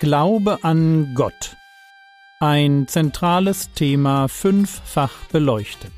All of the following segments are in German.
Glaube an Gott. Ein zentrales Thema fünffach beleuchtet.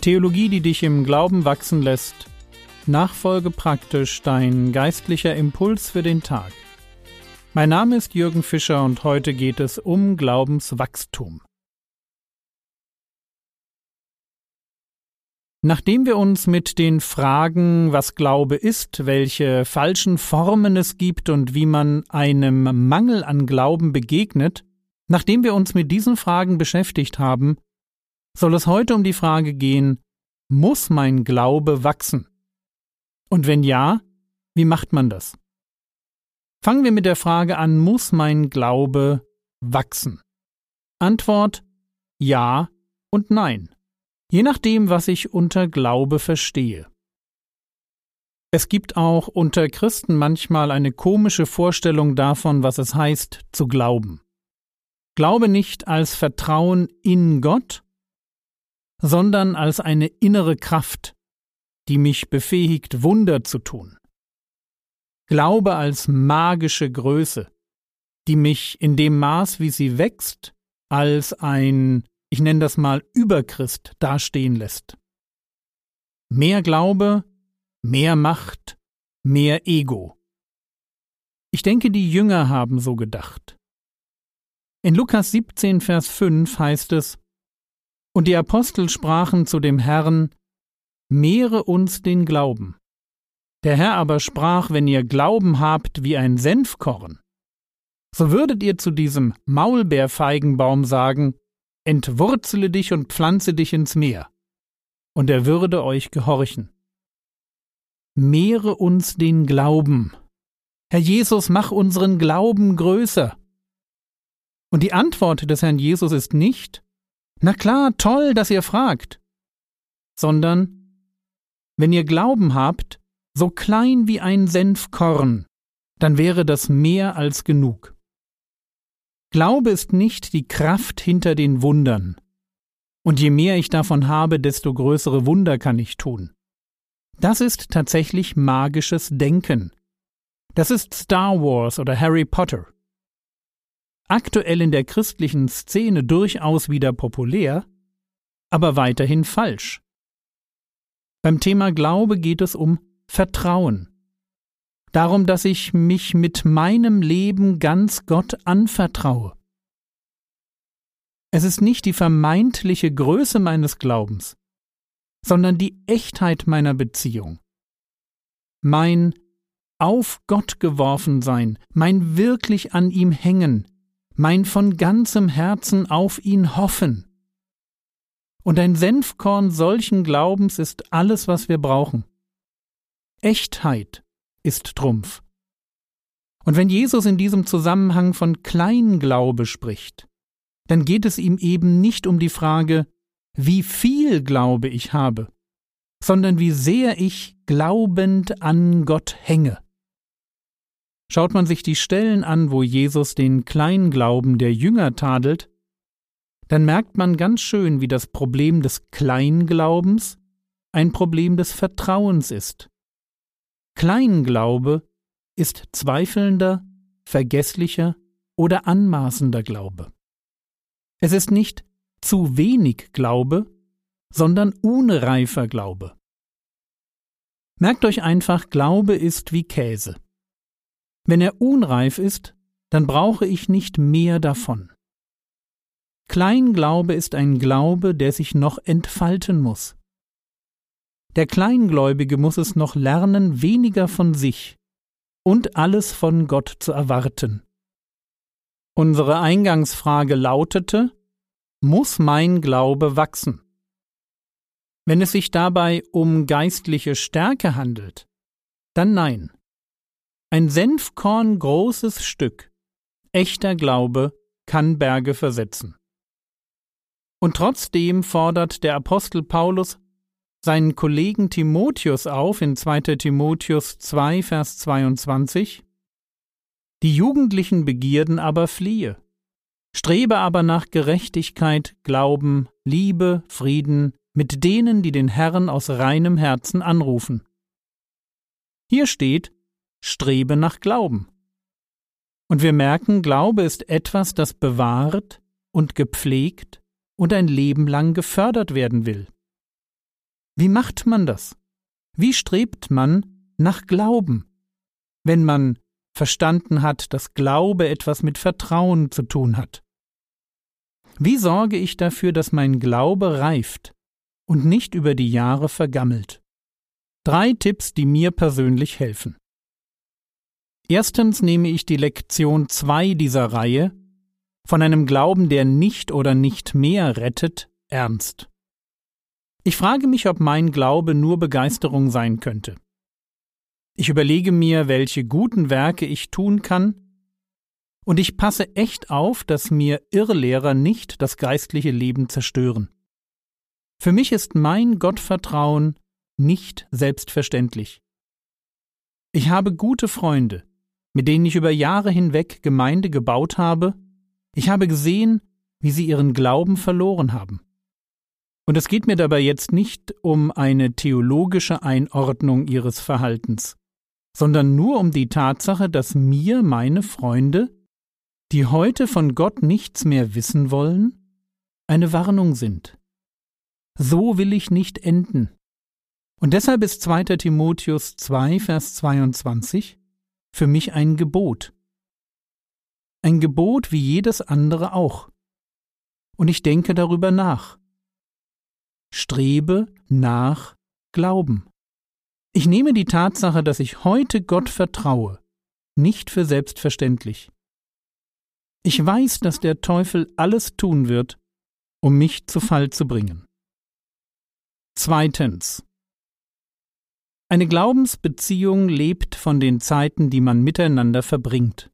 Theologie, die dich im Glauben wachsen lässt. Nachfolge praktisch dein geistlicher Impuls für den Tag. Mein Name ist Jürgen Fischer und heute geht es um Glaubenswachstum. Nachdem wir uns mit den Fragen, was Glaube ist, welche falschen Formen es gibt und wie man einem Mangel an Glauben begegnet, nachdem wir uns mit diesen Fragen beschäftigt haben, soll es heute um die Frage gehen, muss mein Glaube wachsen? Und wenn ja, wie macht man das? Fangen wir mit der Frage an, muss mein Glaube wachsen? Antwort ja und nein je nachdem, was ich unter Glaube verstehe. Es gibt auch unter Christen manchmal eine komische Vorstellung davon, was es heißt zu glauben. Glaube nicht als Vertrauen in Gott, sondern als eine innere Kraft, die mich befähigt, Wunder zu tun. Glaube als magische Größe, die mich in dem Maß, wie sie wächst, als ein ich nenne das mal Überchrist dastehen lässt. Mehr Glaube, mehr Macht, mehr Ego. Ich denke, die Jünger haben so gedacht. In Lukas 17, Vers 5 heißt es, Und die Apostel sprachen zu dem Herrn, Mehre uns den Glauben. Der Herr aber sprach, wenn ihr Glauben habt wie ein Senfkorn, so würdet ihr zu diesem Maulbeerfeigenbaum sagen, entwurzele dich und pflanze dich ins Meer, und er würde euch gehorchen. Mehre uns den Glauben. Herr Jesus, mach unseren Glauben größer. Und die Antwort des Herrn Jesus ist nicht, na klar, toll, dass ihr fragt, sondern, wenn ihr Glauben habt, so klein wie ein Senfkorn, dann wäre das mehr als genug. Glaube ist nicht die Kraft hinter den Wundern. Und je mehr ich davon habe, desto größere Wunder kann ich tun. Das ist tatsächlich magisches Denken. Das ist Star Wars oder Harry Potter. Aktuell in der christlichen Szene durchaus wieder populär, aber weiterhin falsch. Beim Thema Glaube geht es um Vertrauen darum, dass ich mich mit meinem Leben ganz Gott anvertraue. Es ist nicht die vermeintliche Größe meines Glaubens, sondern die Echtheit meiner Beziehung. Mein auf Gott geworfen sein, mein wirklich an ihm hängen, mein von ganzem Herzen auf ihn hoffen. Und ein Senfkorn solchen Glaubens ist alles, was wir brauchen. Echtheit, ist Trumpf. Und wenn Jesus in diesem Zusammenhang von Kleinglaube spricht, dann geht es ihm eben nicht um die Frage, wie viel Glaube ich habe, sondern wie sehr ich glaubend an Gott hänge. Schaut man sich die Stellen an, wo Jesus den Kleinglauben der Jünger tadelt, dann merkt man ganz schön, wie das Problem des Kleinglaubens ein Problem des Vertrauens ist. Kleinglaube ist zweifelnder, vergesslicher oder anmaßender Glaube. Es ist nicht zu wenig Glaube, sondern unreifer Glaube. Merkt euch einfach, Glaube ist wie Käse. Wenn er unreif ist, dann brauche ich nicht mehr davon. Kleinglaube ist ein Glaube, der sich noch entfalten muss. Der Kleingläubige muss es noch lernen, weniger von sich und alles von Gott zu erwarten. Unsere Eingangsfrage lautete Muss mein Glaube wachsen? Wenn es sich dabei um geistliche Stärke handelt, dann nein. Ein Senfkorn großes Stück, echter Glaube kann Berge versetzen. Und trotzdem fordert der Apostel Paulus seinen Kollegen Timotheus auf in 2. Timotheus 2, Vers 22. Die jugendlichen Begierden aber fliehe. Strebe aber nach Gerechtigkeit, Glauben, Liebe, Frieden mit denen, die den Herrn aus reinem Herzen anrufen. Hier steht, strebe nach Glauben. Und wir merken, Glaube ist etwas, das bewahrt und gepflegt und ein Leben lang gefördert werden will. Wie macht man das? Wie strebt man nach Glauben, wenn man verstanden hat, dass Glaube etwas mit Vertrauen zu tun hat? Wie sorge ich dafür, dass mein Glaube reift und nicht über die Jahre vergammelt? Drei Tipps, die mir persönlich helfen. Erstens nehme ich die Lektion 2 dieser Reihe von einem Glauben, der nicht oder nicht mehr rettet, ernst. Ich frage mich, ob mein Glaube nur Begeisterung sein könnte. Ich überlege mir, welche guten Werke ich tun kann, und ich passe echt auf, dass mir Irrlehrer nicht das geistliche Leben zerstören. Für mich ist mein Gottvertrauen nicht selbstverständlich. Ich habe gute Freunde, mit denen ich über Jahre hinweg Gemeinde gebaut habe, ich habe gesehen, wie sie ihren Glauben verloren haben. Und es geht mir dabei jetzt nicht um eine theologische Einordnung ihres Verhaltens, sondern nur um die Tatsache, dass mir meine Freunde, die heute von Gott nichts mehr wissen wollen, eine Warnung sind. So will ich nicht enden. Und deshalb ist 2. Timotheus 2, Vers 22 für mich ein Gebot. Ein Gebot wie jedes andere auch. Und ich denke darüber nach. Strebe nach Glauben. Ich nehme die Tatsache, dass ich heute Gott vertraue, nicht für selbstverständlich. Ich weiß, dass der Teufel alles tun wird, um mich zu Fall zu bringen. Zweitens. Eine Glaubensbeziehung lebt von den Zeiten, die man miteinander verbringt.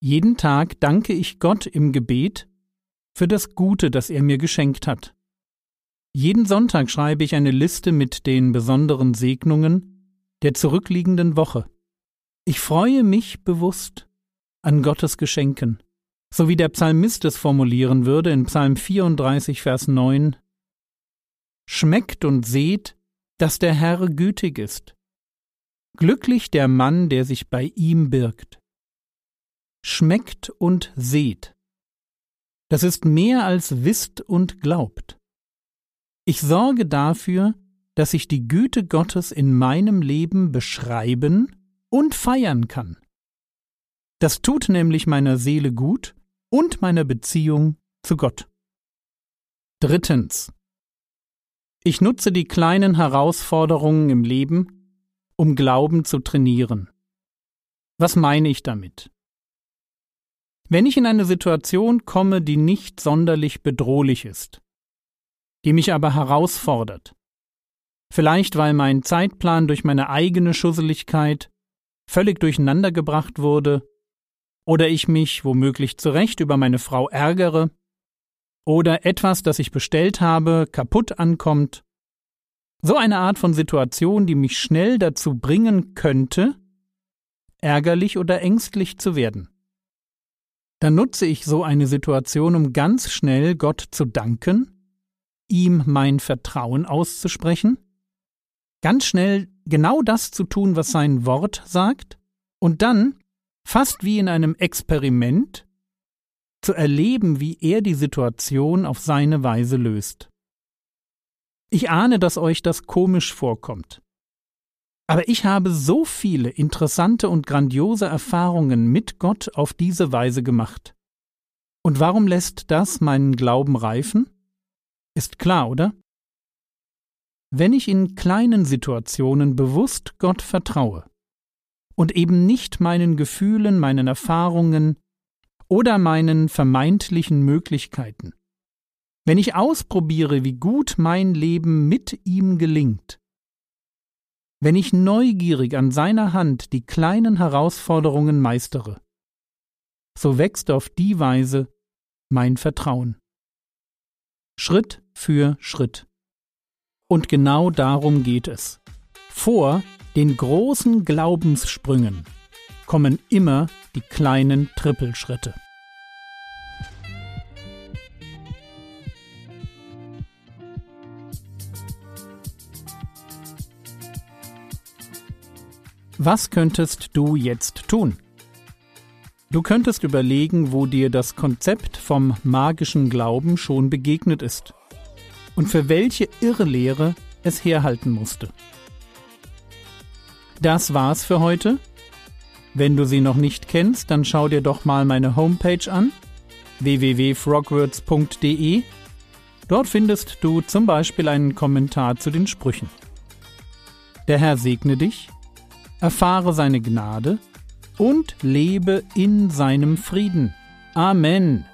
Jeden Tag danke ich Gott im Gebet für das Gute, das er mir geschenkt hat. Jeden Sonntag schreibe ich eine Liste mit den besonderen Segnungen der zurückliegenden Woche. Ich freue mich bewusst an Gottes Geschenken, so wie der Psalmist es formulieren würde in Psalm 34, Vers 9. Schmeckt und seht, dass der Herr gütig ist. Glücklich der Mann, der sich bei ihm birgt. Schmeckt und seht. Das ist mehr als wisst und glaubt. Ich sorge dafür, dass ich die Güte Gottes in meinem Leben beschreiben und feiern kann. Das tut nämlich meiner Seele gut und meiner Beziehung zu Gott. Drittens. Ich nutze die kleinen Herausforderungen im Leben, um Glauben zu trainieren. Was meine ich damit? Wenn ich in eine Situation komme, die nicht sonderlich bedrohlich ist, die mich aber herausfordert, vielleicht weil mein Zeitplan durch meine eigene Schusseligkeit völlig durcheinandergebracht wurde, oder ich mich womöglich zu Recht über meine Frau ärgere, oder etwas, das ich bestellt habe, kaputt ankommt. So eine Art von Situation, die mich schnell dazu bringen könnte, ärgerlich oder ängstlich zu werden. Dann nutze ich so eine Situation, um ganz schnell Gott zu danken, ihm mein Vertrauen auszusprechen, ganz schnell genau das zu tun, was sein Wort sagt, und dann, fast wie in einem Experiment, zu erleben, wie er die Situation auf seine Weise löst. Ich ahne, dass euch das komisch vorkommt. Aber ich habe so viele interessante und grandiose Erfahrungen mit Gott auf diese Weise gemacht. Und warum lässt das meinen Glauben reifen? Ist klar, oder? Wenn ich in kleinen Situationen bewusst Gott vertraue und eben nicht meinen Gefühlen, meinen Erfahrungen, oder meinen vermeintlichen Möglichkeiten. Wenn ich ausprobiere, wie gut mein Leben mit ihm gelingt, wenn ich neugierig an seiner Hand die kleinen Herausforderungen meistere, so wächst auf die Weise mein Vertrauen. Schritt für Schritt. Und genau darum geht es. Vor den großen Glaubenssprüngen kommen immer die kleinen Trippelschritte. Was könntest du jetzt tun? Du könntest überlegen, wo dir das Konzept vom magischen Glauben schon begegnet ist und für welche Irrlehre es herhalten musste. Das war's für heute. Wenn du sie noch nicht kennst, dann schau dir doch mal meine Homepage an www.frogwords.de. Dort findest du zum Beispiel einen Kommentar zu den Sprüchen. Der Herr segne dich, erfahre seine Gnade und lebe in seinem Frieden. Amen.